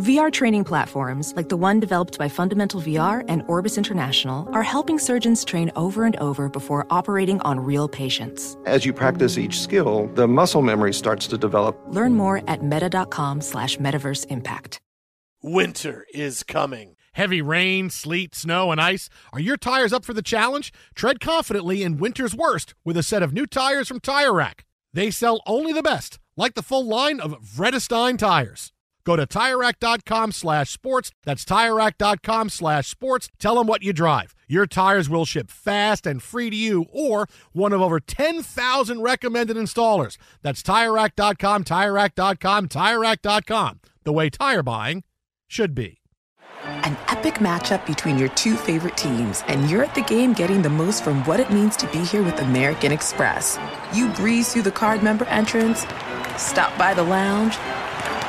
VR training platforms, like the one developed by Fundamental VR and Orbis International, are helping surgeons train over and over before operating on real patients. As you practice each skill, the muscle memory starts to develop. Learn more at meta.com slash metaverse impact. Winter is coming. Heavy rain, sleet, snow, and ice. Are your tires up for the challenge? Tread confidently in winter's worst with a set of new tires from Tire Rack. They sell only the best, like the full line of Vredestein tires. Go to TireRack.com slash sports. That's TireRack.com slash sports. Tell them what you drive. Your tires will ship fast and free to you or one of over 10,000 recommended installers. That's TireRack.com, TireRack.com, TireRack.com. The way tire buying should be. An epic matchup between your two favorite teams, and you're at the game getting the most from what it means to be here with American Express. You breeze through the card member entrance, stop by the lounge.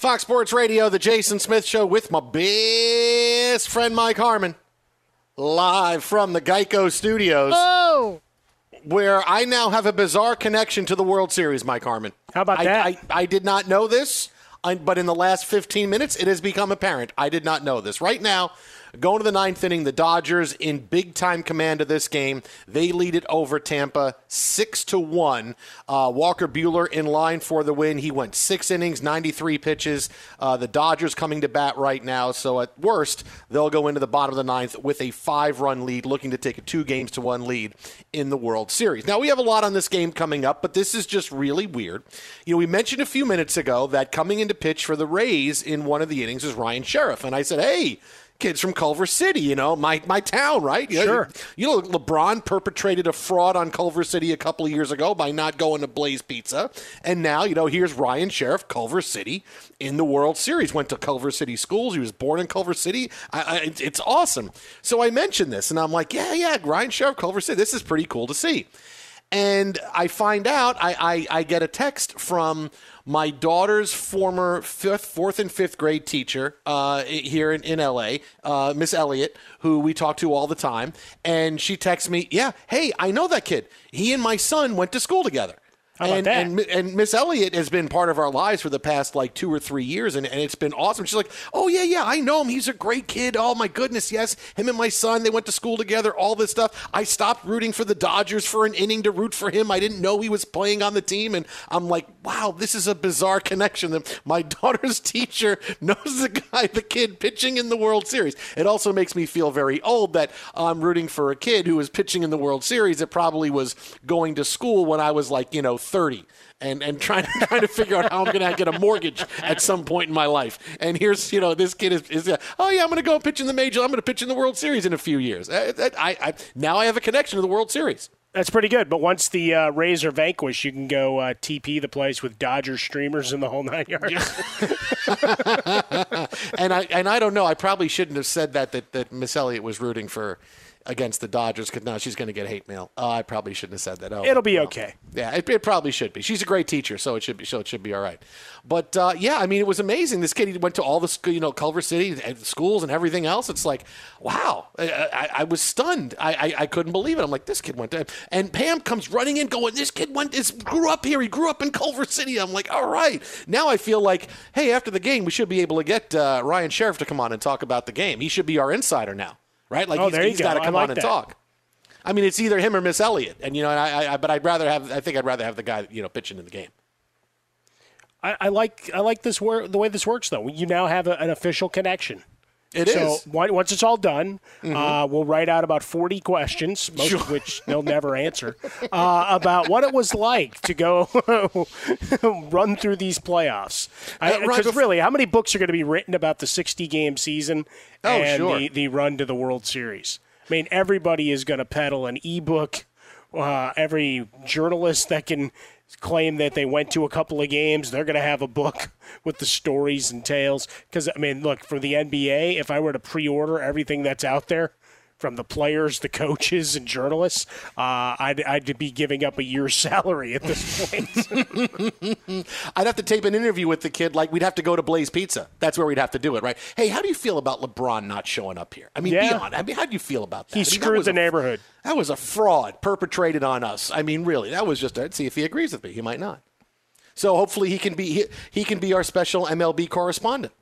Fox Sports Radio, the Jason Smith Show with my best friend Mike Harmon, live from the Geico Studios. Oh, where I now have a bizarre connection to the World Series, Mike Harmon. How about I, that? I, I did not know this, I, but in the last 15 minutes, it has become apparent. I did not know this. Right now, going to the ninth inning, the Dodgers in big time command of this game. They lead it over Tampa six to one. Uh, Walker Buehler in line for the win. He went six innings, 93 pitches. Uh, the Dodgers coming to bat right now. So at worst, they'll go into the bottom of the ninth with a five run lead, looking to take a two games to one lead in the World Series. Now we have a lot on this game coming up, but this is just really weird. You know, we mentioned a few minutes ago that coming into pitch for the Rays in one of the innings is Ryan Sherriff, and I said, hey kids from Culver City, you know, my, my town, right? You know, Sure. You know, LeBron perpetrated a fraud on Culver City a couple of years ago by not going to Blaze Pizza. And now, you know, here's Ryan Sherriff, Culver City, in the World Series. Went to Culver City schools. He was born in Culver City. I, I, it's- it's awesome. So I mentioned this, and I'm like, yeah, yeah, Ryan Sherriff, Culver City. This is pretty cool to see. And I find out, I, I, I get a text from my daughter's former fifth, fourth and fifth grade teacher uh, here in, in LA, uh, Miss Elliott, who we talk to all the time. And she texts me, Yeah, hey, I know that kid. He and my son went to school together. And, and and Miss Elliott has been part of our lives for the past like two or three years, and, and it's been awesome. She's like, "Oh yeah, yeah, I know him. He's a great kid. Oh my goodness, yes, him and my son, they went to school together. All this stuff. I stopped rooting for the Dodgers for an inning to root for him. I didn't know he was playing on the team, and I'm like, wow, this is a bizarre connection. That my daughter's teacher knows the guy, the kid pitching in the World Series. It also makes me feel very old that I'm rooting for a kid who was pitching in the World Series that probably was going to school when I was like, you know, 30 and, and trying, trying to figure out how I'm going to get a mortgage at some point in my life. And here's, you know, this kid is, is uh, oh, yeah, I'm going to go pitch in the major. I'm going to pitch in the World Series in a few years. I, I, I, now I have a connection to the World Series. That's pretty good. But once the uh, Rays are vanquished, you can go uh, TP the place with Dodger streamers in the whole nine yards. and I and I don't know. I probably shouldn't have said that that, that Miss Elliott was rooting for against the Dodgers because now she's going to get hate mail. Uh, I probably shouldn't have said that. Oh, It'll be no. okay. Yeah, it, it, probably should be. She's a great teacher, so it should be. So it should be all right. But uh, yeah, I mean, it was amazing. This kid he went to all the you know Culver City and schools and everything else. It's like, wow, I, I, I was stunned. I, I, I couldn't believe it. I'm like, this kid went to, and Pam comes running in, going, this kid went, is grew up here. He grew up in Culver City. I'm like, all right. Now I feel like, hey, after the game, we should be able to get uh, Ryan Sherriff to come on and talk about the game. He should be our insider now, right? Like oh, he's, he's got to come like on and talk. I mean, it's either him or Miss Elliott, and you know, and I, I, but I'd rather have. I think I'd rather have the guy, you know, pitching in the game. I, I like I like this wor- the way this works though. You now have a, an official connection. It so is. once it's all done, Mhm. uh, we'll write out about 40 questions, most of which they'll never answer, uh, about what it was like to go run through these playoffs. Uh, right Because really, how many books are going to be written about the 60 game season Oh, and sure. the, the run to the World Series? I mean, everybody is going to peddle an ebook. Uh, every journalist that can claim that they went to a couple of games, they're going to have a book with the stories and tales. Because, I mean, look, for the NBA, if I were to pre order everything that's out there, from the players, the coaches, and journalists, uh, I'd, I'd be giving up a year's salary at this point. I'd have to tape an interview with the kid. Like we'd have to go to Blaze Pizza. That's where we'd have to do it, right? Hey, how do you feel about LeBron not showing up here? I mean, Yeah. be honest. I mean, how do you feel about that? He I mean, that screwed was the a- neighborhood. That was a fraud perpetrated on us. I mean, really, that was just. I'd see if he agrees with me. He might not. So hopefully he can be he, he can be our special MLB correspondent.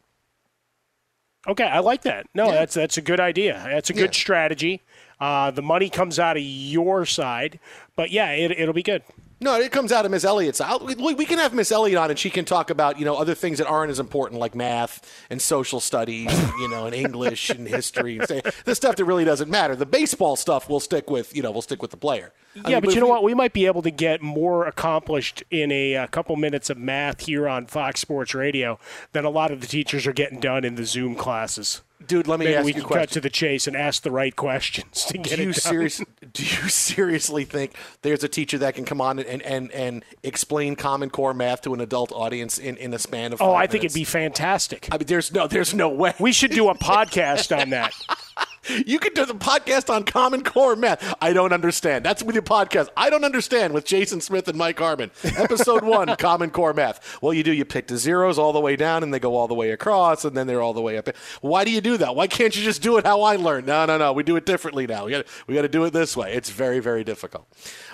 Okay, I like that. No, that's that's a good idea. That's a good Yeah. strategy. Uh, the money comes out of your side, but yeah, it, it'll be good. No, it comes out of Miss Elliott's. I'll- We, can have Miss Elliott on, and she can talk about you know other things that aren't as important, like math and social studies, you know, and English and history, and say, the stuff that really doesn't matter. The baseball stuff we'll stick with. You know, we'll stick with the player. I yeah, mean, but you know what? We might be able to get more accomplished in a, uh couple minutes of math here on Fox Sports Radio than a lot of the teachers are getting done in the Zoom classes. Dude, let me Maybe ask we you a question. cut to the chase and ask the right questions to get do you it done. serious, Do you seriously think there's a teacher that can come on and, and, and explain Common Core math to an adult audience in, in a span of? Oh, I think it'd be fantastic. I mean, there's no, there's no way. We should do a podcast on that. You could do the podcast on Common Core math. I don't understand. That's with your podcast. I don't understand with Jason Smith and Mike Harmon. Episode one, Common Core math. Well, you do. You pick the zeros all the way down, and they go all the way across, and then they're all the way up. Why do you do that? Why can't you just do it how I learned? No, no, no. We do it differently now. We got we got to do it this way. It's very, very difficult.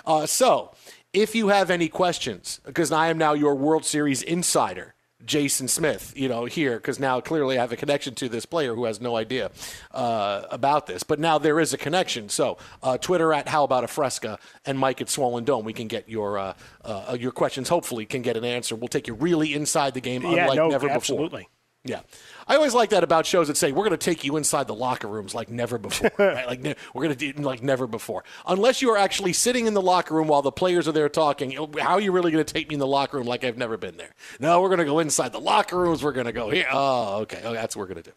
Uh, so, if you have any questions, because I am now your World Series insider. Jason Smith, you know, here because now clearly I have a connection to this player who has no idea uh, about this, but now there is a connection. So uh, Twitter at How About a Fresca and Mike at Swollen Dome, we can get your uh, uh, your questions. Hopefully, can get an answer. We'll take you really inside the game, Yeah, unlike no, never absolutely. before. Yeah. I always like that about shows that say we're going to take you inside the locker rooms like never before. right? Like ne- we're going to do like never before. Unless you are actually sitting in the locker room while the players are there talking, how are you really going to take me in the locker room like I've never been there? No, we're going to go inside the locker rooms. We're going to go here. Oh, okay. Oh, that's what we're going to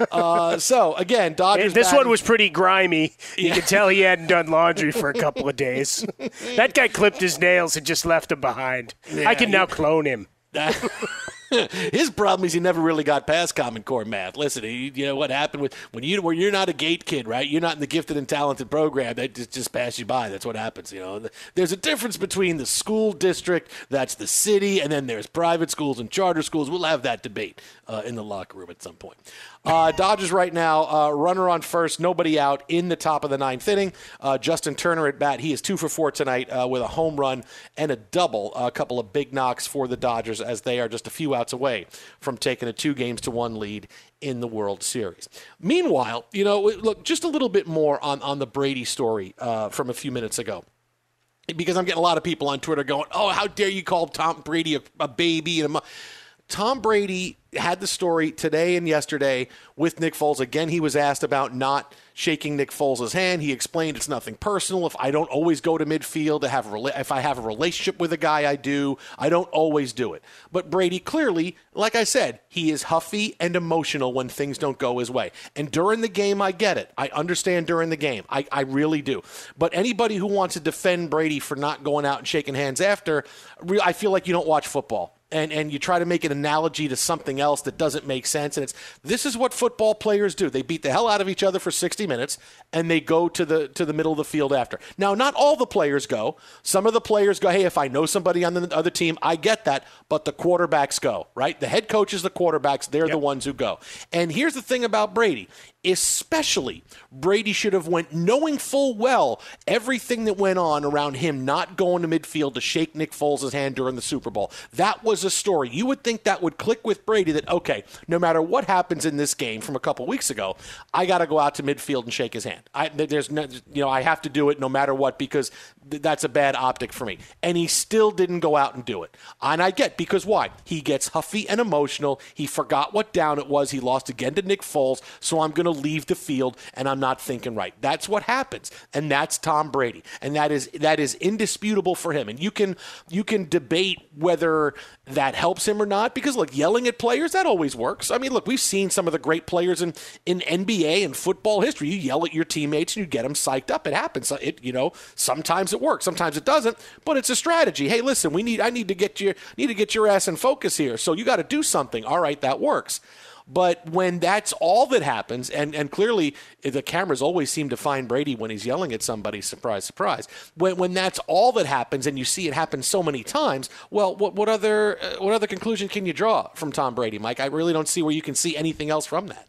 do. uh, so again, Dodgers. this batting- one was pretty grimy. You could tell he hadn't done laundry for a couple of days. that guy clipped his nails and just left them behind. Yeah, I can now clone him. His problem is he never really got past Common Core math. Listen, he, you know what happened with when you where you're not a gate kid, right? You're not in the gifted and talented program. That just, just pass you by. That's what happens. You know, there's a difference between the school district, that's the city, and then there's private schools and charter schools. We'll have that debate uh, in the locker room at some point. Uh, Dodgers right now, uh, runner on first, nobody out in the top of the ninth inning. Uh, Justin Turner at bat. He is two for four tonight uh, with a home run and a double. A couple of big knocks for the Dodgers as they are just a few outs away from taking a two games to one lead in the World Series. Meanwhile, you know, look, just a little bit more on, on the Brady story uh, from a few minutes ago because I'm getting a lot of people on Twitter going, "Oh, how dare you call Tom Brady a, a baby?" And a Tom Brady had the story today and yesterday with Nick Foles. Again, he was asked about not shaking Nick Foles' hand. He explained it's nothing personal. If I don't always go to midfield to have a if I have a relationship with a guy, I do. I don't always do it. But Brady clearly, like I said, he is huffy and emotional when things don't go his way. And during the game, I get it. I understand during the game. I, I really do. But anybody who wants to defend Brady for not going out and shaking hands after, I feel like you don't watch football and, and you try to make an analogy to something else that doesn't make sense. And it's this is what football players do. They beat the hell out of each other for 60 minutes and they go to the to the middle of the field after. Now, not all the players go. Some of the players go, hey, if I know somebody on the other team, I get that, but the quarterbacks go, right? The head coaches, the quarterbacks, they're yep. the ones who go. And here's the thing about Brady especially Brady should have went knowing full well everything that went on around him not going to midfield to shake Nick Foles' hand during the Super Bowl. That was a story. You would think that would click with Brady that okay, no matter what happens in this game from a couple weeks ago, I got to go out to midfield and shake his hand. I, there's no, you know I have to do it no matter what because th- that's a bad optic for me. And he still didn't go out and do it. And I get because why? He gets huffy and emotional. He forgot what down it was. He lost again to Nick Foles, so I'm going to leave the field and I'm not thinking right. That's what happens. And that's Tom Brady. And that is that is indisputable for him. And you can you can debate whether that helps him or not because look, yelling at players that always works. I mean, look, we've seen some of the great players in in NBA and football history. You yell at your teammates and you get them psyched up. It happens. It you know, sometimes it works, sometimes it doesn't, but it's a strategy. Hey, listen, we need I need to get you need to get your ass in focus here. So you got to do something. All right, that works. But when that's all that happens, and, and clearly the cameras always seem to find Brady when he's yelling at somebody, surprise, surprise. When, when that's all that happens, and you see it happen so many times, well, what, what other uh, what other conclusion can you draw from Tom Brady, Mike? I really don't see where you can see anything else from that.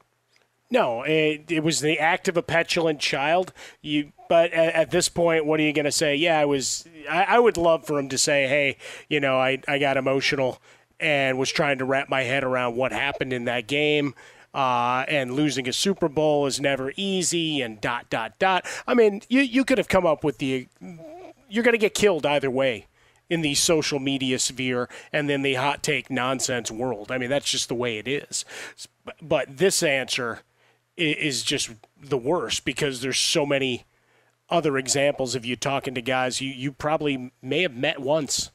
No, it, it was the act of a petulant child. You, but at, at this point, what are you going to say? Yeah, I was. I, I, would love for him to say, "Hey, you know, I, I got emotional and was trying to wrap my head around what happened in that game. Uh, and losing a Super Bowl is never easy, and dot dot dot. I mean, you you could have come up with the. You're going to get killed either way in the social media sphere and then the hot take nonsense world. I mean, that's just the way it is. But this answer is just the worst because there's so many other examples of you talking to guys you, you probably may have met once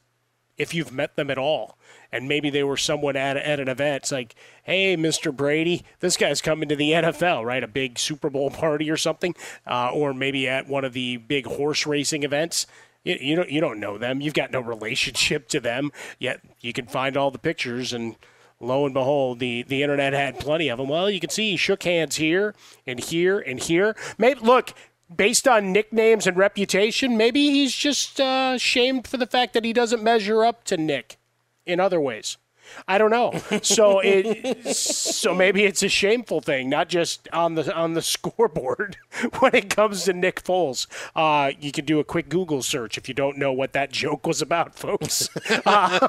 if you've met them at all and maybe they were someone at, at an event. It's like, hey, Mr. Brady, this guy's coming to the NFL, right? A big Super Bowl party or something, uh, or maybe at one of the big horse racing events. You, you don't you don't know them. You've got no relationship to them. Yet you can find all the pictures and lo and behold, the, the internet had plenty of them. Well, you can see he shook hands here and here and here. Maybe look, based on nicknames and reputation, maybe he's just uh, shamed for the fact that he doesn't measure up to Nick in other ways. I don't know. So it so maybe it's a shameful thing, not just on the on the scoreboard when it comes to Nick Foles. Uh, you can do a quick Google search if you don't know what that joke was about, folks. Uh,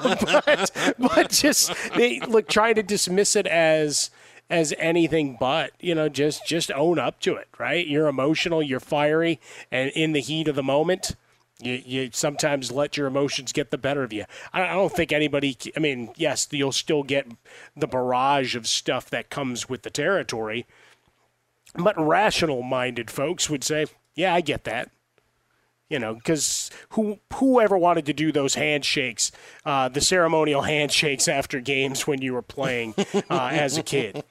but, but just they look trying to dismiss it as as anything but you know just just own up to it right you're emotional you're fiery and in the heat of the moment you, you sometimes let your emotions get the better of you. I, don't think anybody. I mean, yes, you'll still get the barrage of stuff that comes with the territory, but rational-minded folks would say, "Yeah, I get that." You know, because who whoever wanted to do those handshakes, uh, the ceremonial handshakes after games when you were playing uh, as a kid?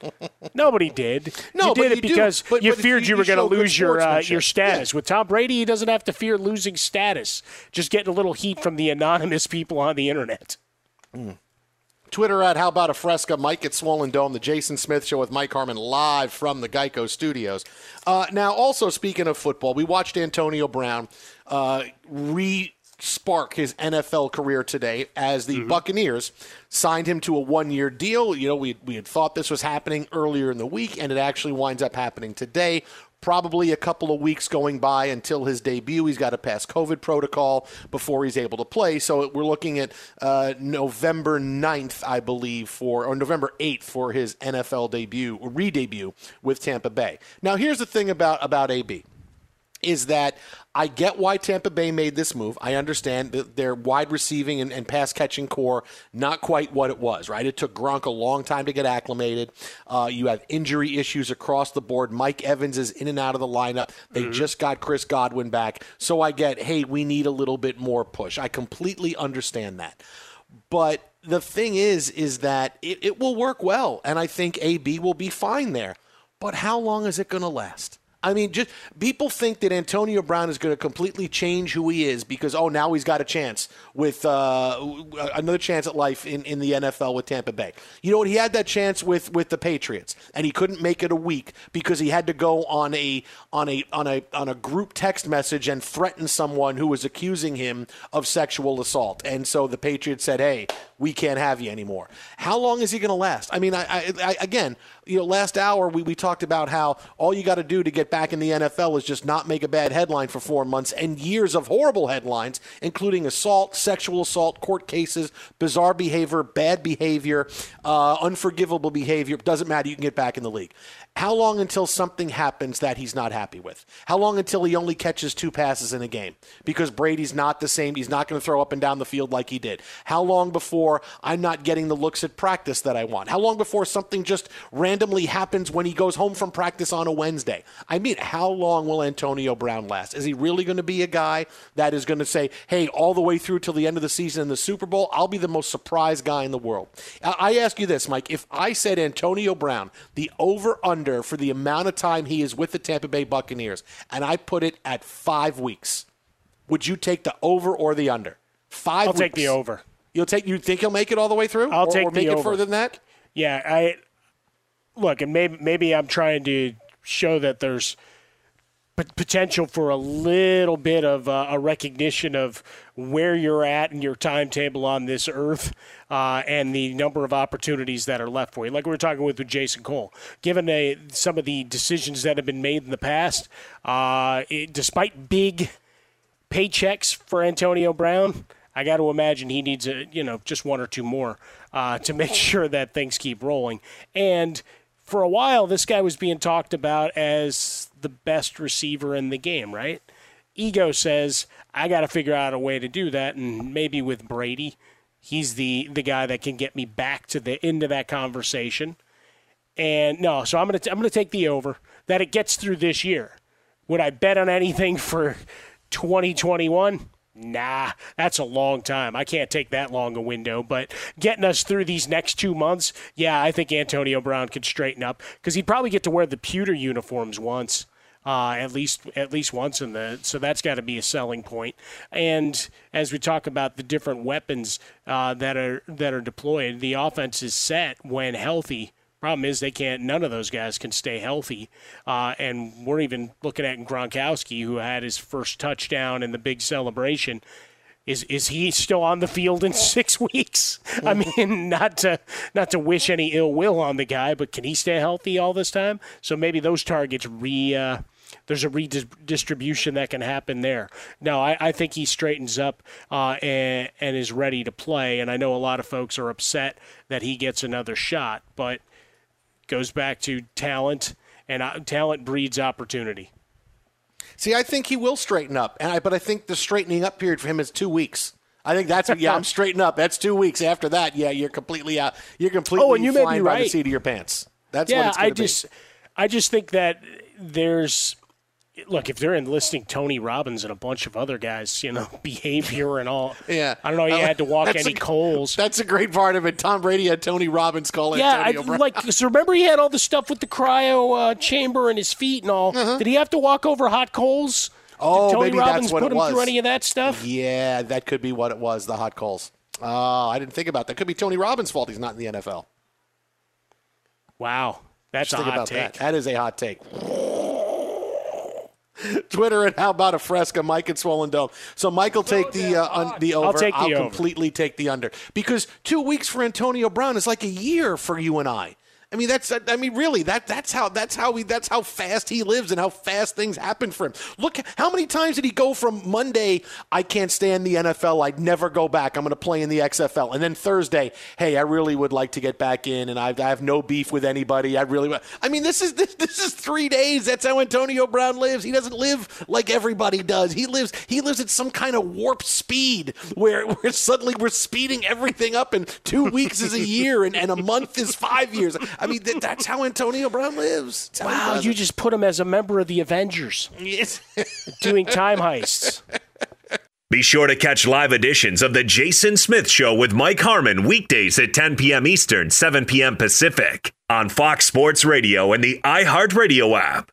Nobody did. No, you did it you because but, you but feared you, you were going to lose your uh, your Yeah. status. With Tom Brady, he doesn't have to fear losing status. Just getting a little heat from the anonymous people on the internet. Twitter at How About a Fresca, Mike at Swollen Dome, the Jason Smith Show with Mike Harmon live from the Geico Studios. Uh, now, also speaking of football, we watched Antonio Brown uh, re spark his NFL career today as the Buccaneers signed him to a one year deal. You know, we, we had thought this was happening earlier in the week, and it actually winds up happening today. Probably a couple of weeks going by until his debut. He's got to pass COVID protocol before he's able to play. So we're looking at uh, November 9th, I believe, for or November 8th for his NFL debut, or re-debut with Tampa Bay. Now, here's the thing about about AB is that I get why Tampa Bay made this move. I understand that their wide receiving and, and pass catching core not quite what it was, right? It took Gronk a long time to get acclimated. Uh, you have injury issues across the board. Mike Evans is in and out of the lineup. They just got Chris Godwin back. So I get, hey, we need a little bit more push. I completely understand that. But the thing is, is that it, it will work well, and I think AB will be fine there. But how long is it going to last? I mean, just people think that Antonio Brown is going to completely change who he is because oh now he's got a chance with uh, another chance at life in, in the NFL with Tampa Bay. You know what? He had that chance with with the Patriots and he couldn't make it a week because he had to go on a on a on a on a group text message and threaten someone who was accusing him of sexual assault. And so the Patriots said, "Hey, we can't have you anymore." How long is he going to last? I mean, I, I, I again, you know, last hour we, we talked about how all you got to do to get back in the NFL is just not make a bad headline for four months and years of horrible headlines, including assault, sexual assault, court cases, bizarre behavior, bad behavior, uh, unforgivable behavior. Doesn't matter. You can get back in the league. How long until something happens that he's not happy with? How long until he only catches two passes in a game? Because Brady's not the same. He's not going to throw up and down the field like he did. How long before I'm not getting the looks at practice that I want? How long before something just randomly happens when he goes home from practice on a Wednesday? I mean, how long will Antonio Brown last? Is he really going to be a guy that is going to say, hey, all the way through till the end of the season in the Super Bowl, I'll be the most surprised guy in the world? I ask you this, Mike. If I said Antonio Brown, the over under for the amount of time he is with the Tampa Bay Buccaneers, and I put it at five weeks, would you take the over or the under? 5 I'll weeks. take the over. You'll take. You think he'll make it all the way through? I'll or, take or make it over. further than that. Yeah, I look, and maybe maybe I'm trying to show that there's p- potential for a little bit of uh, a recognition of where you're at in your timetable on this earth uh, and the number of opportunities that are left for you. Like we were talking with, with Jason Cole, given a, some of the decisions that have been made in the past, uh, it, despite big paychecks for Antonio Brown, I got to imagine he needs a you know just one or two more uh, to make sure that things keep rolling. And for a while, this guy was being talked about as the best receiver in the game, right? Ego says I got to figure out a way to do that, and maybe with Brady, he's the the guy that can get me back to the into that conversation. And no, so I'm gonna t- I'm gonna take the over that it gets through this year. Would I bet on anything for 2021? Nah, that's a long time. I can't take that long a window. But getting us through these next two months, yeah, I think Antonio Brown could straighten up because he'd probably get to wear the pewter uniforms once. Uh, at least at least once in the so that's got to be a selling point. And as we talk about the different weapons uh, that are that are deployed, the offense is set when healthy. Problem is they can't. None of those guys can stay healthy, uh, and we're even looking at Gronkowski, who had his first touchdown in the big celebration. Is is he still on the field in six weeks? I mean, not to not to wish any ill will on the guy, but can he stay healthy all this time? So maybe those targets re. Uh, there's a redistribution that can happen there. No, I, I think he straightens up uh, and, and is ready to play. And I know a lot of folks are upset that he gets another shot, but goes back to talent, and uh, talent breeds opportunity. See, I think he will straighten up, and I, but I think the straightening up period for him is two weeks. I think that's yeah. I'm straighten up. That's two weeks. After that, yeah, you're completely out. You're completely Oh, and you may be flying by the seat of your pants. That's yeah, what it's I to be. just, I just think that there's. Look, if they're enlisting Tony Robbins and a bunch of other guys, you know, behavior and all. Yeah, I don't know. You had to walk that's any a- coals. That's a great part of it. Tom Brady had Tony Robbins call Yeah, I, Brown. like. So remember, he had all the stuff with the cryo uh, chamber and his feet and all. Did he have to walk over hot coals? Uh-huh. Oh, Did Tony maybe Robbins that's what put it him was. through any of that stuff? Yeah, that could be what it was. The hot coals. Oh, I didn't think about that. Could be Tony Robbins' fault he's not in the NFL. Wow. That's Just a hot take. that. That is a hot take. Twitter and how about a Fresca, Mike and Swollen Dome. So Mike will take the uh, un, the over. I'll take the over. completely take the under because two weeks for Antonio Brown is like a year for you and I. I mean that's I mean really that that's how that's how he that's how fast he lives and how fast things happen for him. Look how many times did he go from Monday I can't stand the NFL I'd never go back I'm going to play in the XFL and then Thursday hey I really would like to get back in and I, I have no beef with anybody I really I mean this is this, this is 3 days that's how Antonio Brown lives. He doesn't live like everybody does. He lives he lives at some kind of warp speed where where suddenly we're speeding everything up and 2 weeks is a year and, and a month is 5 years. Mean, th- that's how Antonio Brown lives. That's Wow, does you just put him as a member of the Avengers Yes. doing time heists. Be sure to catch live editions of The Jason Smith Show with Mike Harmon weekdays at 10 p.m. Eastern, 7 p.m. Pacific on Fox Sports Radio and the iHeartRadio app.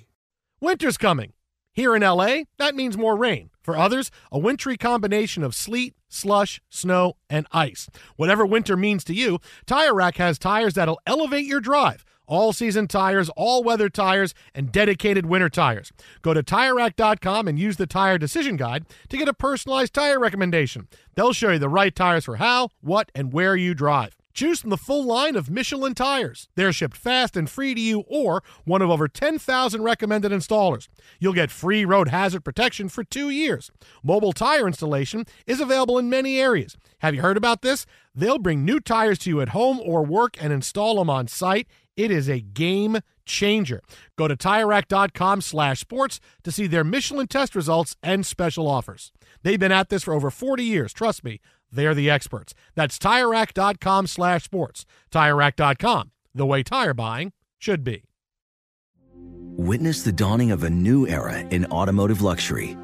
Winter's coming. Here in LA, that means more rain. For others, a wintry combination of sleet, slush, snow, and ice. Whatever winter means to you, Tire Rack has tires that'll elevate your drive. All season tires, all weather tires, and dedicated winter tires. Go to TireRack.com and use the Tire Decision Guide to get a personalized tire recommendation. They'll show you the right tires for how, what, and where you drive. Choose from the full line of Michelin tires. They're shipped fast and free to you or one of over 10,000 recommended installers. You'll get free road hazard protection for two years. Mobile tire installation is available in many areas. Have you heard about this? They'll bring new tires to you at home or work and install them on site. It is a game changer. Go to TireRack.com slash sports to see their Michelin test results and special offers. They've been at this for over 40 years. Trust me, they're the experts. That's TireRack.com slash sports. TireRack.com, the way tire buying should be. Witness the dawning of a new era in automotive luxury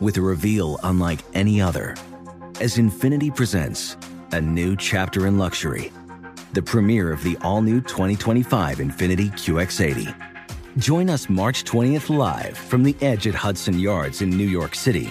with a reveal unlike any other as Infiniti presents a new chapter in luxury, the premiere of the all-new 2025 Infiniti QX80. Join us March 20th live from the edge at Hudson Yards in New York City,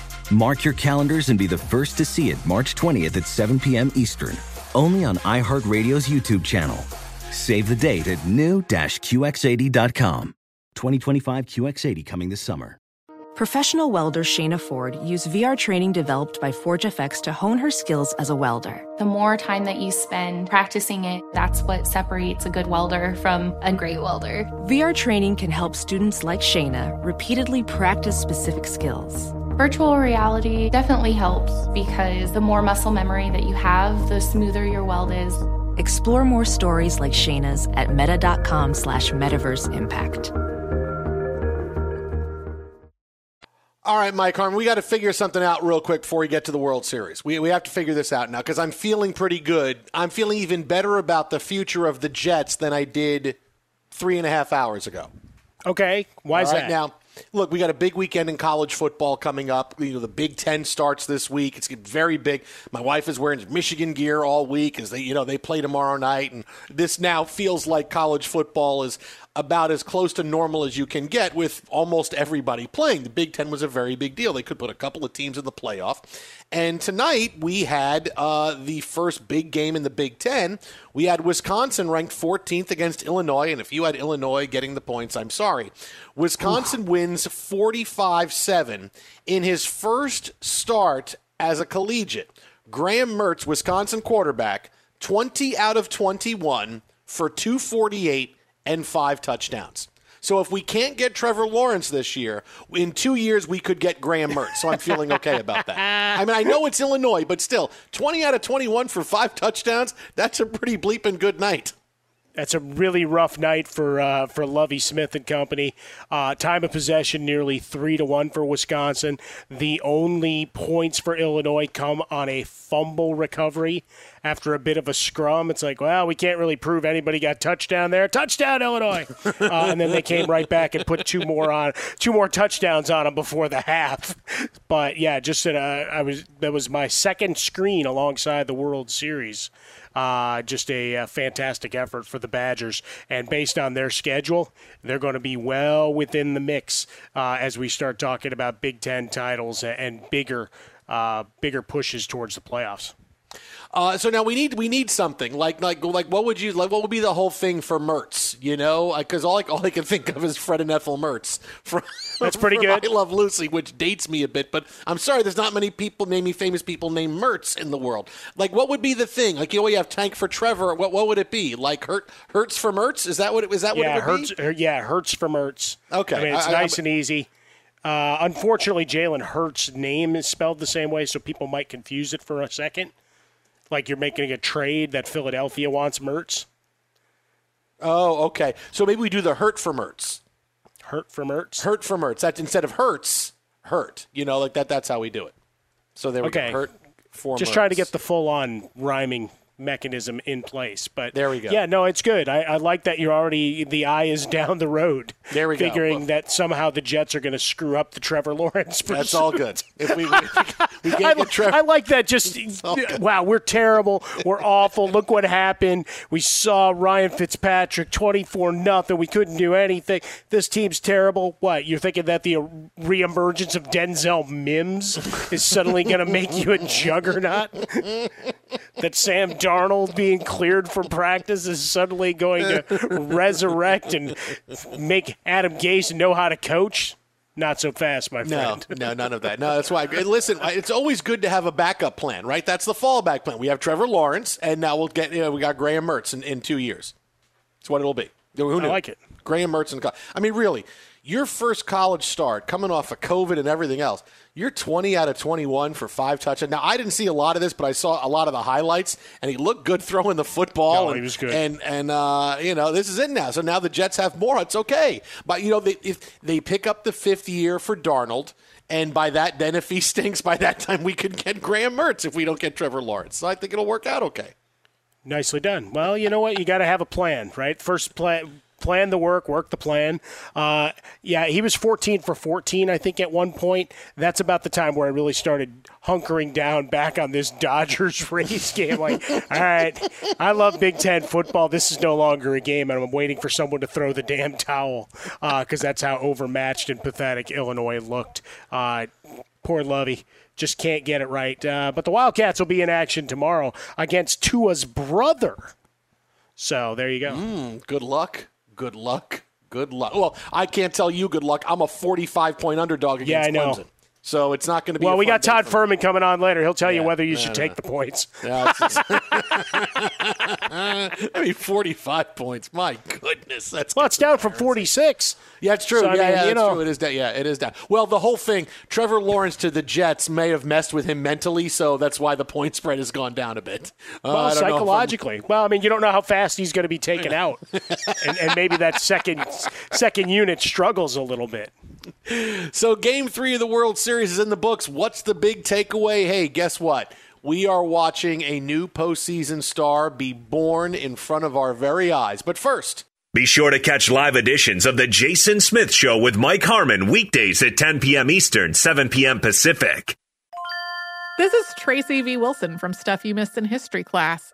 Mark your calendars and be the first to see it March 20th at 7 p.m. Eastern, only on iHeartRadio's YouTube channel. Save the date at new-QX80.com. 2025 QX80 coming this summer. Professional welder Shayna Ford used VR training developed by ForgeFX to hone her skills as a welder. The more time that you spend practicing it, that's what separates a good welder from a great welder. VR training can help students like Shayna repeatedly practice specific skills. Virtual reality definitely helps because the more muscle memory that you have, the smoother your weld is. Explore more stories like Shayna's at meta.com slash metaverse impact. All right, Mike Harmon, we got to figure something out real quick before we get to the World Series. We, we have to figure this out now because I'm feeling pretty good. I'm feeling even better about the future of the Jets than I did three and a half hours ago. Okay, why is All right, that? Now, look, we got a big weekend in college football coming up. You know, the Big Ten starts this week. It's very big. My wife is wearing Michigan gear all week as they, you know, they play tomorrow night, and this now feels like college football is about as close to normal as you can get with almost everybody playing. The Big Ten was a very big deal. They could put a couple of teams in the playoff. And tonight we had uh, the first big game in the Big Ten. We had Wisconsin ranked 14th against Illinois. And if you had Illinois getting the points, I'm sorry. Wisconsin wins 45 7 in his first start as a collegiate. Graham Mertz, Wisconsin quarterback, 20 out of 21 for 248 and five touchdowns. So if we can't get Trevor Lawrence this year, in two years we could get Graham Mertz. So I'm feeling okay about that. I mean, I know it's Illinois, but still, 20 out of 21 for five touchdowns, that's a pretty bleeping good night. That's a really rough night for uh, for Lovie Smith and company. Uh, time of possession nearly three to one for Wisconsin. The only points for Illinois come on a fumble recovery after a bit of a scrum. It's like, well, we can't really prove anybody got touchdown there. Touchdown, Illinois! uh, and then they came right back and put two more on, two more touchdowns on them before the half. But yeah, just uh, I was that was my second screen alongside the World Series. Uh, just a, a, fantastic effort for the Badgers. And based on their schedule, they're going to be well within the mix uh, as we start talking about Big Ten titles and bigger, uh, bigger pushes towards the playoffs. Uh, so now we need we need something like like like what would you like what would be the whole thing for Mertz? You know, because all I, all I can think of is Fred and Ethel Mertz. From, That's pretty good. I Love Lucy, which dates me a bit, but I'm sorry, there's not many people, naming famous people named Mertz in the world. Like, what would be the thing? Like, you know, you have Tank for Trevor. What what would it be? Like Hurt Hurts for Mertz? Is that what it is? That yeah, what it would hurts, be? Yeah, hurts for Mertz. Okay, I mean it's I- I- nice and easy. Uh, unfortunately, Jalen Hurts' name is spelled the same way, so people might confuse it for a second. Like you're making a trade that Philadelphia wants Mertz. Oh, okay. So maybe we do the Hurt for Mertz. Hurt for Mertz. Hurt for Mertz. That's instead of Hurts, Hurt. You know, like that. That's how we do it. So there we Okay. go. Hurt for Just Mertz. trying to get the full-on rhyming mechanism in place. But There we go. Yeah, no, it's good. I, I like that you're already the eye is down the road. There we go. figuring that somehow the Jets are going to screw up the Trevor Lawrence. That's all good. If we, we, we I, Trevor. I like that. Just wow, we're terrible. We're awful. Look what happened. We saw Ryan Fitzpatrick twenty four nothing. We couldn't do anything. This team's terrible. What you're thinking that the reemergence of Denzel Mims is suddenly going to make you a juggernaut? that Sam Darnold being cleared for practice is suddenly going to resurrect and make Adam Gase know how to coach? Not so fast, my friend. no, no, none of that. No, that's why. Listen, it's always good to have a backup plan, right? That's the fallback plan. We have Trevor Lawrence, and now we'll get. You know, we got Graham Mertz in, in two years. That's what it'll be. Who knew? I like it. Graham Mertz and I mean, really, your first college start, coming off of COVID and everything else, you're 20 out of 21 for five touchdowns. Now, I didn't see a lot of this, but I saw a lot of the highlights, and he looked good throwing the football. No, and, he was good. And and uh, you know, this is it now. So now the Jets have more. It's okay, but you know, they, if they pick up the fifth year for Darnold. And by that, then if he stinks, by that time we could get Graham Mertz if we don't get Trevor Lawrence. So I think it'll work out okay. Nicely done. Well, you know what? You got to have a plan, right? First plan. Plan the work, work the plan. Uh, yeah, he was 14 for 14, I think, at one point. That's about the time where I really started hunkering down back on this Dodgers race game. Like, all right, I love Big Ten football. This is no longer a game, and I'm waiting for someone to throw the damn towel because that's how overmatched and pathetic Illinois looked. Uh, Poor Lovie. Just can't get it right. Uh, but the Wildcats will be in action tomorrow against Tua's brother. So there you go. Mm, good luck. Good luck. Good luck. Well, I can't tell you good luck. I'm a 45 point underdog against Yeah, I know. Clemson. So it's not going to be. Well, a we fun got Todd for me. Fuhrman coming on later. He'll tell you whether you no, should no, take the points. Yeah, just- I mean, 45 points. My goodness, that's well, it's down from 46. Yeah, it's true. So, I yeah, mean, yeah, you it's know- true. It is down. Yeah, it is down. Well, the whole thing, Trevor Lawrence to the Jets may have messed with him mentally, so that's why the point spread has gone down a bit. Uh, I Well, don't know psychologically. Well, I mean, you don't know how fast he's going to be taken out, and, and maybe that second second unit struggles a little bit. So, game three of the World Series is in the books. What's the big takeaway? Hey, guess what? We are watching a new postseason star be born in front of our very eyes. But first, Be sure to catch live editions of The Jason Smith Show with Mike Harmon weekdays at 10 p.m. Eastern, 7 p.m. Pacific. This is Tracy V. Wilson from Stuff You Missed in History class.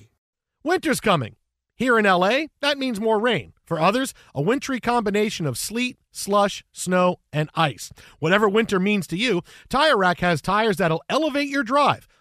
Winter's coming. Here in LA, that means more rain. For others, a wintry combination of sleet, slush, snow, and ice. Whatever winter means to you, Tire Rack has tires that'll elevate your drive.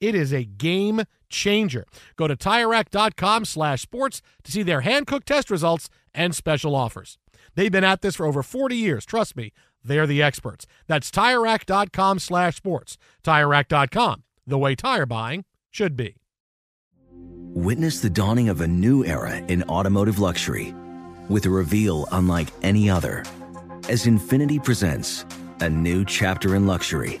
It is a game changer. Go to TireRack.com slash sports to see their hand-cooked test results and special offers. They've been at this for over 40 years. Trust me, they're the experts. That's TireRack.com slash sports. TireRack.com, the way tire buying should be. Witness the dawning of a new era in automotive luxury with a reveal unlike any other as Infiniti presents a new chapter in luxury,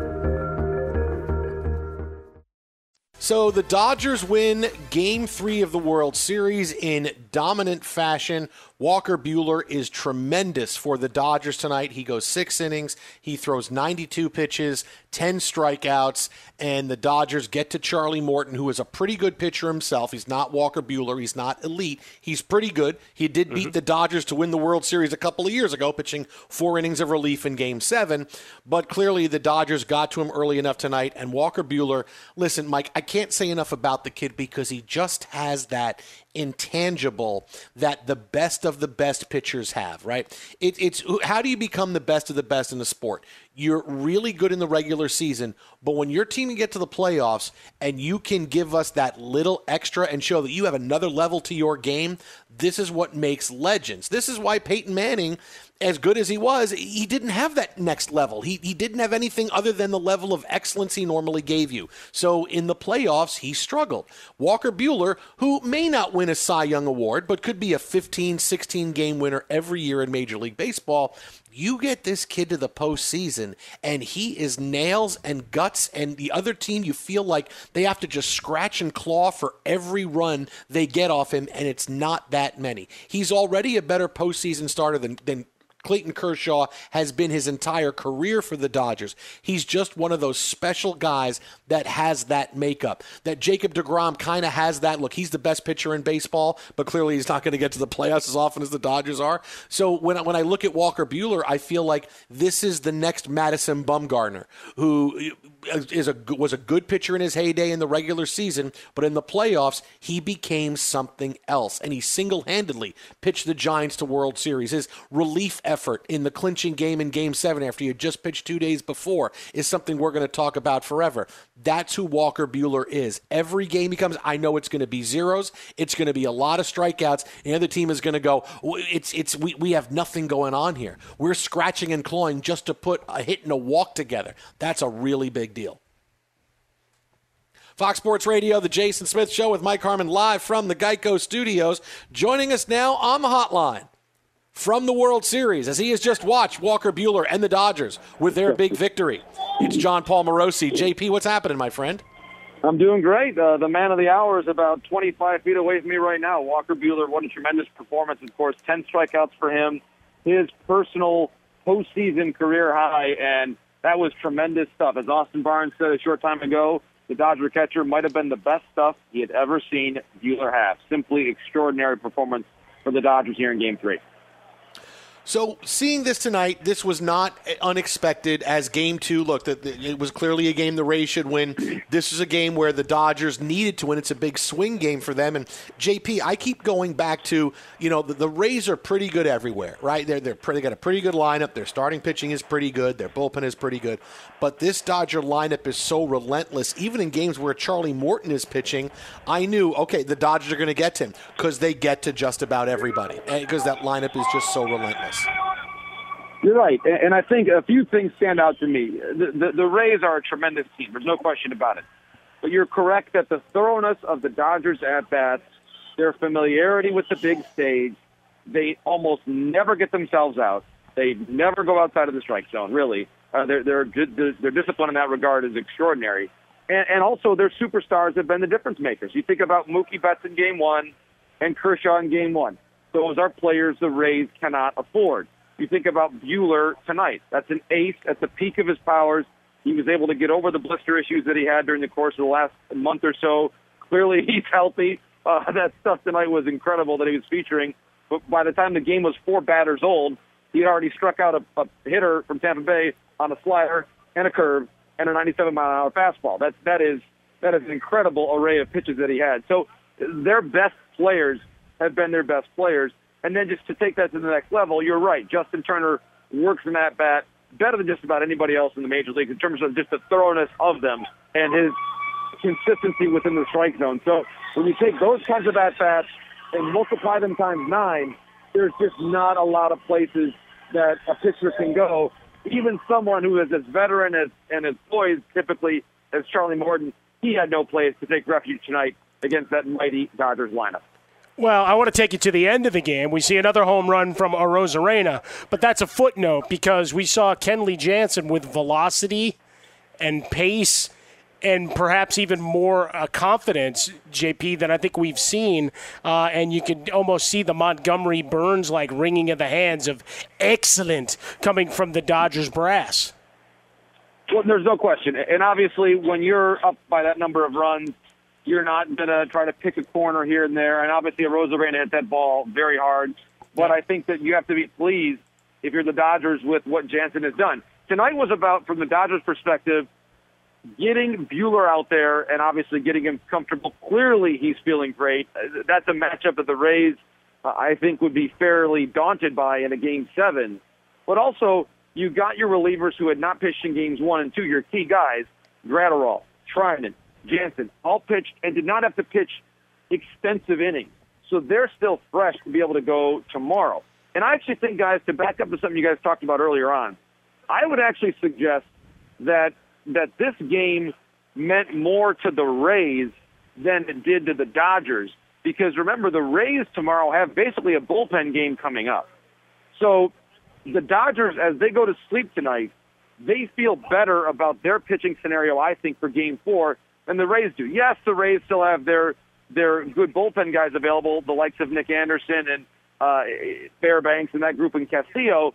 So the Dodgers win game three of the World Series in dominant fashion. Walker Buehler is tremendous for the Dodgers tonight. He goes six innings, he throws 92 pitches, 10 strikeouts, and the Dodgers get to Charlie Morton, who is a pretty good pitcher himself. He's not Walker Buehler, he's not elite. He's pretty good. He did beat mm-hmm. the Dodgers to win the World Series a couple of years ago, pitching four innings of relief in game seven. But clearly, the Dodgers got to him early enough tonight. And Walker Buehler, listen, Mike, I can't say enough about the kid because he just has that intangible that the best of the best pitchers have, right? It, it's how do you become the best of the best in the sport? You're really good in the regular season, but when your team can get to the playoffs and you can give us that little extra and show that you have another level to your game, this is what makes legends. This is why Peyton Manning as good as he was, he didn't have that next level. He, he didn't have anything other than the level of excellence he normally gave you. So in the playoffs, he struggled. Walker Buehler, who may not win a Cy Young Award, but could be a 15, 16 game winner every year in Major League Baseball, you get this kid to the postseason, and he is nails and guts, and the other team, you feel like they have to just scratch and claw for every run they get off him, and it's not that many. He's already a better postseason starter than, than Clayton Kershaw has been his entire career for the Dodgers. He's just one of those special guys that has that makeup. That Jacob DeGrom kind of has that look. He's the best pitcher in baseball, but clearly he's not going to get to the playoffs as often as the Dodgers are. So when, when I look at Walker Buehler, I feel like this is the next Madison Bumgarner, who is a was a good pitcher in his heyday in the regular season, but in the playoffs he became something else, and he single-handedly pitched the Giants to World Series. His relief effort in the clinching game in Game Seven after he had just pitched two days before is something we're going to talk about forever. That's who Walker Buehler is. Every game he comes, I know it's going to be zeros. It's going to be a lot of strikeouts. And The other team is going to go. It's it's we we have nothing going on here. We're scratching and clawing just to put a hit and a walk together. That's a really big deal. Fox Sports Radio, the Jason Smith Show with Mike Harmon live from the Geico Studios. Joining us now on the hotline from the World Series as he has just watched Walker Buehler and the Dodgers with their big victory. It's Jon Paul Morosi. JP, what's happening, my friend? I'm doing great. Uh, the man of the hour is about 25 feet away from me right now. Walker Buehler, what a tremendous performance. Of course, 10 strikeouts for him, his personal postseason career high, and that was tremendous stuff. As Austin Barnes said a short time ago, the Dodger catcher might have been the best stuff he had ever seen Buehler have. Simply extraordinary performance for the Dodgers here in Game 3. So, seeing this tonight, this was not unexpected as game two. Look, it was clearly a game the Rays should win. This is a game where the Dodgers needed to win. It's a big swing game for them. And JP, I keep going back to you know the, the Rays are pretty good everywhere, right? They're they're pretty, got a pretty good lineup. Their starting pitching is pretty good. Their bullpen is pretty good. But this Dodger lineup is so relentless. Even in games where Charlie Morton is pitching, I knew okay the Dodgers are going to get to him because they get to just about everybody eh, because that lineup is just so relentless. You're right, and I think a few things stand out to me. The, the, the Rays are a tremendous team. There's no question about it. But you're correct that the thoroughness of the Dodgers at bats, their familiarity with the big stage, they almost never get themselves out. They never go outside of the strike zone. Really, uh, their their their discipline in that regard is extraordinary. And, and also, their superstars have been the difference makers. You think about Mookie Betts in Game One, and Kershaw in Game One. Those are players the Rays cannot afford. You think about Buehler tonight. That's an ace at the peak of his powers. He was able to get over the blister issues that he had during the course of the last month or so. Clearly, he's healthy. Uh, that stuff tonight was incredible that he was featuring. But by the time the game was four batters old, he had already struck out a, a hitter from Tampa Bay on a slider and a curve and a 97 mile an hour fastball. That's that is that is an incredible array of pitches that he had. So their best players have been their best players. And then just to take that to the next level, you're right. Justin Turner works in that bat better than just about anybody else in the major leagues in terms of just the thoroughness of them and his consistency within the strike zone. So when you take those kinds of at bats and multiply them times nine, there's just not a lot of places that a pitcher can go. Even someone who is as veteran as and as poised typically as Charlie Morton, he had no place to take refuge tonight against that mighty Dodgers lineup. Well, I want to take you to the end of the game. We see another home run from Arozarena, but that's a footnote because we saw Kenley Jansen with velocity and pace and perhaps even more uh, confidence, JP, than I think we've seen. Uh, and you can almost see the Montgomery Burns like ringing of the hands of excellent coming from the Dodgers brass. Well, there's no question. And obviously, when you're up by that number of runs, you're not going to try to pick a corner here and there. And obviously, Arozarena hit that ball very hard. But I think that you have to be pleased if you're the Dodgers with what Jansen has done. Tonight was about, from the Dodgers' perspective, getting Buehler out there and obviously getting him comfortable. Clearly, he's feeling great. That's a matchup that the Rays, uh, I think, would be fairly daunted by in a game seven. But also, you got your relievers who had not pitched in games one and two, your key guys, Graterol, Treinen, Jansen, all pitched and did not have to pitch extensive innings. So they're still fresh to be able to go tomorrow. And I actually think, guys, to back up to something you guys talked about earlier on, I would actually suggest that that this game meant more to the Rays than it did to the Dodgers. Because remember, the Rays tomorrow have basically a bullpen game coming up. So the Dodgers, as they go to sleep tonight, they feel better about their pitching scenario, I think, for game four than the Rays do. Yes, the Rays still have their their good bullpen guys available, the likes of Nick Anderson and uh, Fairbanks and that group in Castillo.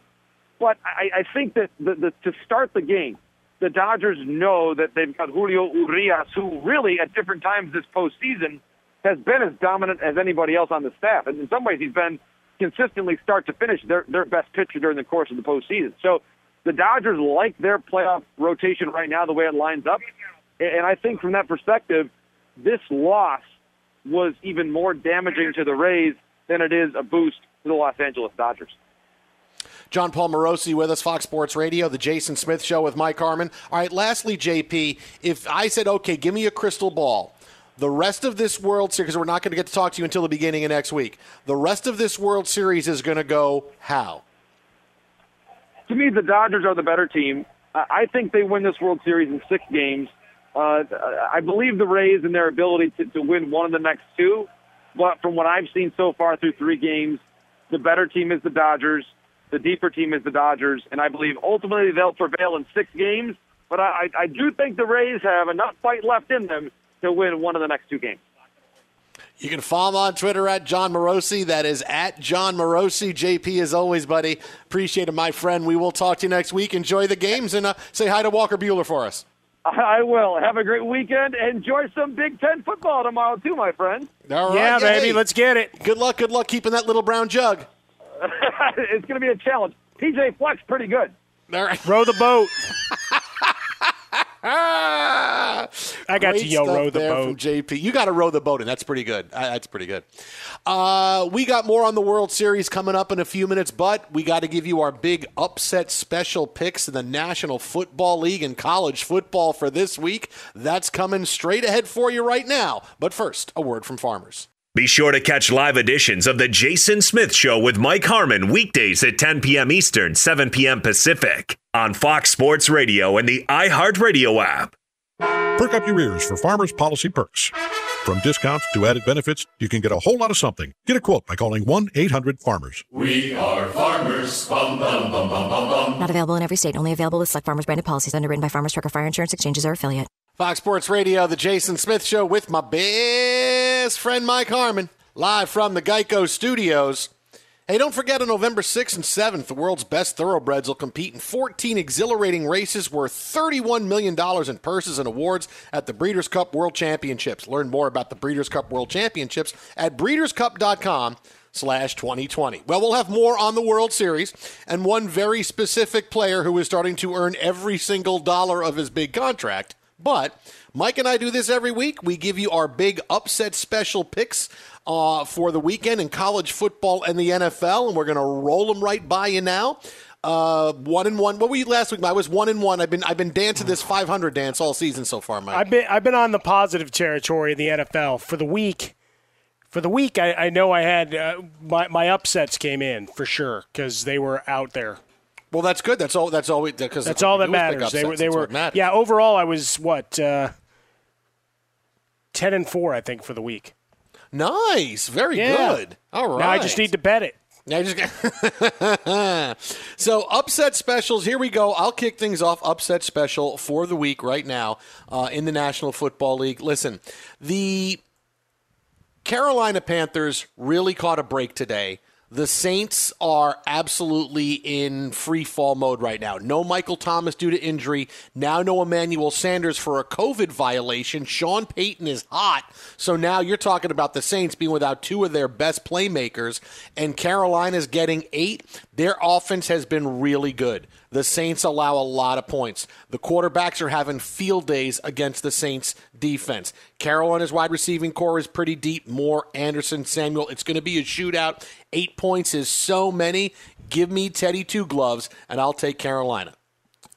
But I, I think that the, the, to start the game, the Dodgers know that they've got Julio Urias, who really at different times this postseason has been as dominant as anybody else on the staff. And in some ways, he's been consistently start to finish their, their best pitcher during the course of the postseason. So the Dodgers like their playoff rotation right now, the way it lines up. And I think from that perspective, this loss was even more damaging to the Rays than it is a boost to the Los Angeles Dodgers. Jon Paul Morosi with us, Fox Sports Radio, the Jason Smith Show with Mike Harmon. All right, lastly, JP, if I said, okay, give me a crystal ball, the rest of this World Series, because we're not going to get to talk to you until the beginning of next week, the rest of this World Series is going to go how? To me, the Dodgers are the better team. I think they win this World Series in six games. Uh, I believe the Rays and their ability to, to win one of the next two. But from what I've seen so far through three games, the better team is the Dodgers. The deeper team is the Dodgers, and I believe ultimately they'll prevail in six games. But I, I do think the Rays have enough fight left in them to win one of the next two games. You can follow him on Twitter at Jon Morosi. That is at Jon Morosi. JP, as always, buddy. Appreciate it, my friend. We will talk to you next week. Enjoy the games and uh, say hi to Walker Buehler for us. I will. Have a great weekend. Enjoy some Big Ten football tomorrow, too, my friend. All right, yeah, baby. Let's get it. Good luck. Good luck keeping that little brown jug. it's going to be a challenge. PJ Fleck, pretty good. All right. Row the boat. I got to yo row the boat. JP, you got to row the boat, and that's pretty good. Uh, that's pretty good. Uh, we got more on the World Series coming up in a few minutes, but we got to give you our big upset special picks in the National Football League and college football for this week. That's coming straight ahead for you right now. But first, a word from farmers. Be sure to catch live editions of The Jason Smith Show with Mike Harmon weekdays at 10 p.m. Eastern, 7 p.m. Pacific on Fox Sports Radio and the iHeartRadio app. Perk up your ears for Farmers Policy Perks. From discounts to added benefits, you can get a whole lot of something. Get a quote by calling 1 800 Farmers. We are farmers. Bum, bum, bum, bum, bum, bum. Not available in every state, only available with select farmers branded policies underwritten by Farmers Truck or Fire Insurance Exchanges or affiliate. Fox Sports Radio, the Jason Smith Show with my best friend Mike Harmon, live from the Geico Studios. Hey, don't forget on November 6th and 7th, the world's best thoroughbreds will compete in 14 exhilarating races worth $31 million in purses and awards at the Breeders' Cup World Championships. Learn more about the Breeders' Cup World Championships at breederscup.com slash 2020. Well, we'll have more on the World Series and one very specific player who is starting to earn every single dollar of his big contract. But Mike and I do this every week. We give you our big upset special picks uh, for the weekend in college football and the NFL, and we're going to roll them right by you now. Uh, one and one. What were you last week? I was one and one. I've been I've been dancing this 500 dance all season so far, Mike. I've been I've been on the positive territory in the NFL for the week. For the week, I, I know I had uh, my my upsets came in for sure because they were out there. Well, that's good. That's all. That's all. Because that's all that matters. They were. They were. Yeah. Overall, I was what uh, ten and four, I think, for the week. Nice. Very yeah. good. All right. Now I just need to bet it. I just so upset specials. Here we go. I'll kick things off. Upset special for the week right now uh, in the National Football League. Listen, the Carolina Panthers really caught a break today the Saints are absolutely in free fall mode right now. No Michael Thomas due to injury. Now no Emmanuel Sanders for a COVID violation. Sean Payton is hot. So now you're talking about the Saints being without two of their best playmakers, and Carolina's getting eight. Their offense has been really good. The Saints allow a lot of points. The quarterbacks are having field days against the Saints defense. Carolina's wide receiving core is pretty deep. Moore, Anderson, Samuel. It's going to be a shootout. Eight points is so many. Give me Teddy two gloves, and I'll take Carolina.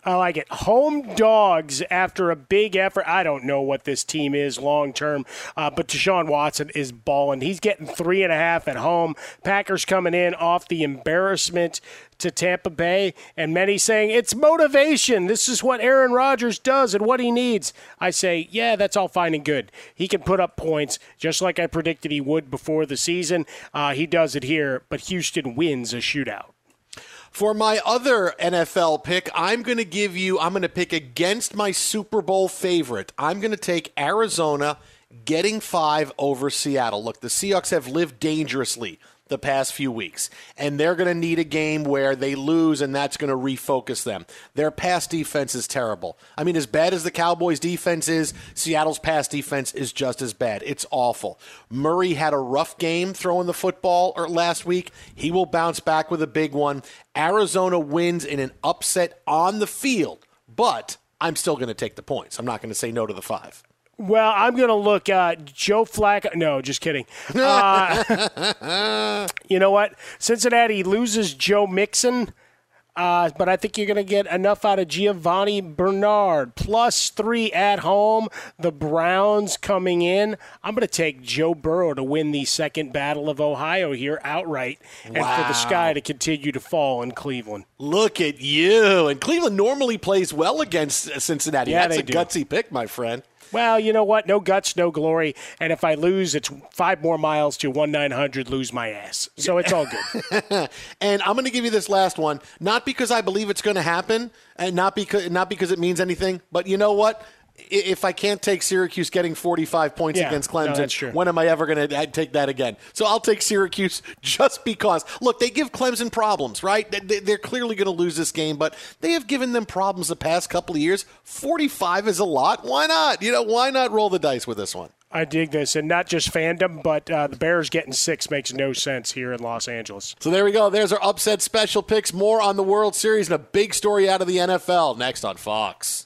I like it. Home dogs after a big effort. I don't know what this team is long term, uh, but Deshaun Watson is balling. He's getting three and a half at home. Packers coming in off the embarrassment to Tampa Bay, and many saying it's motivation. This is what Aaron Rodgers does and what he needs. I say, yeah, that's all fine and good. He can put up points just like I predicted he would before the season. Uh, he does it here, but Houston wins a shootout. For my other NFL pick, I'm going to give you, I'm going to pick against my Super Bowl favorite. I'm going to take Arizona getting five over Seattle. Look, the Seahawks have lived dangerously the past few weeks. And they're going to need a game where they lose, and that's going to refocus them. Their pass defense is terrible. I mean, as bad as the Cowboys' defense is, Seattle's pass defense is just as bad. It's awful. Murray had a rough game throwing the football er, last week. He will bounce back with a big one. Arizona wins in an upset on the field, but I'm still going to take the points. I'm not going to say no to the five. Well, I'm going to look uh, Joe Flacco. No, just kidding. Uh, you know what? Cincinnati loses Joe Mixon, uh, but I think you're going to get enough out of Giovani Bernard. Plus three at home. The Browns coming in. I'm going to take Joe Burrow to win the second Battle of Ohio here outright, and for the sky to continue to fall in Cleveland. Look at you! And Cleveland normally plays well against Cincinnati. Yeah, That's a do. gutsy pick, my friend well, you know what? No guts, no glory. And if I lose, it's five more miles to one nine hundred. Lose my ass. So it's all good. and I'm going to give you this last one, not because I believe it's going to happen, and not because not because it means anything, but you know what? If I can't take Syracuse getting 45 points yeah, against Clemson, no, when am I ever going to take that again? So I'll take Syracuse just because. Look, they give Clemson problems, right? They're clearly going to lose this game, but they have given them problems the past couple of years. 45 is a lot. Why not? You know, why not roll the dice with this one? I dig this, and not just fandom, but uh, the Bears getting six makes no sense here in Los Angeles. So there we go. There's our upset special picks. More on the World Series and a big story out of the NFL next on Fox.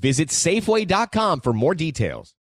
Visit Safeway.com for more details.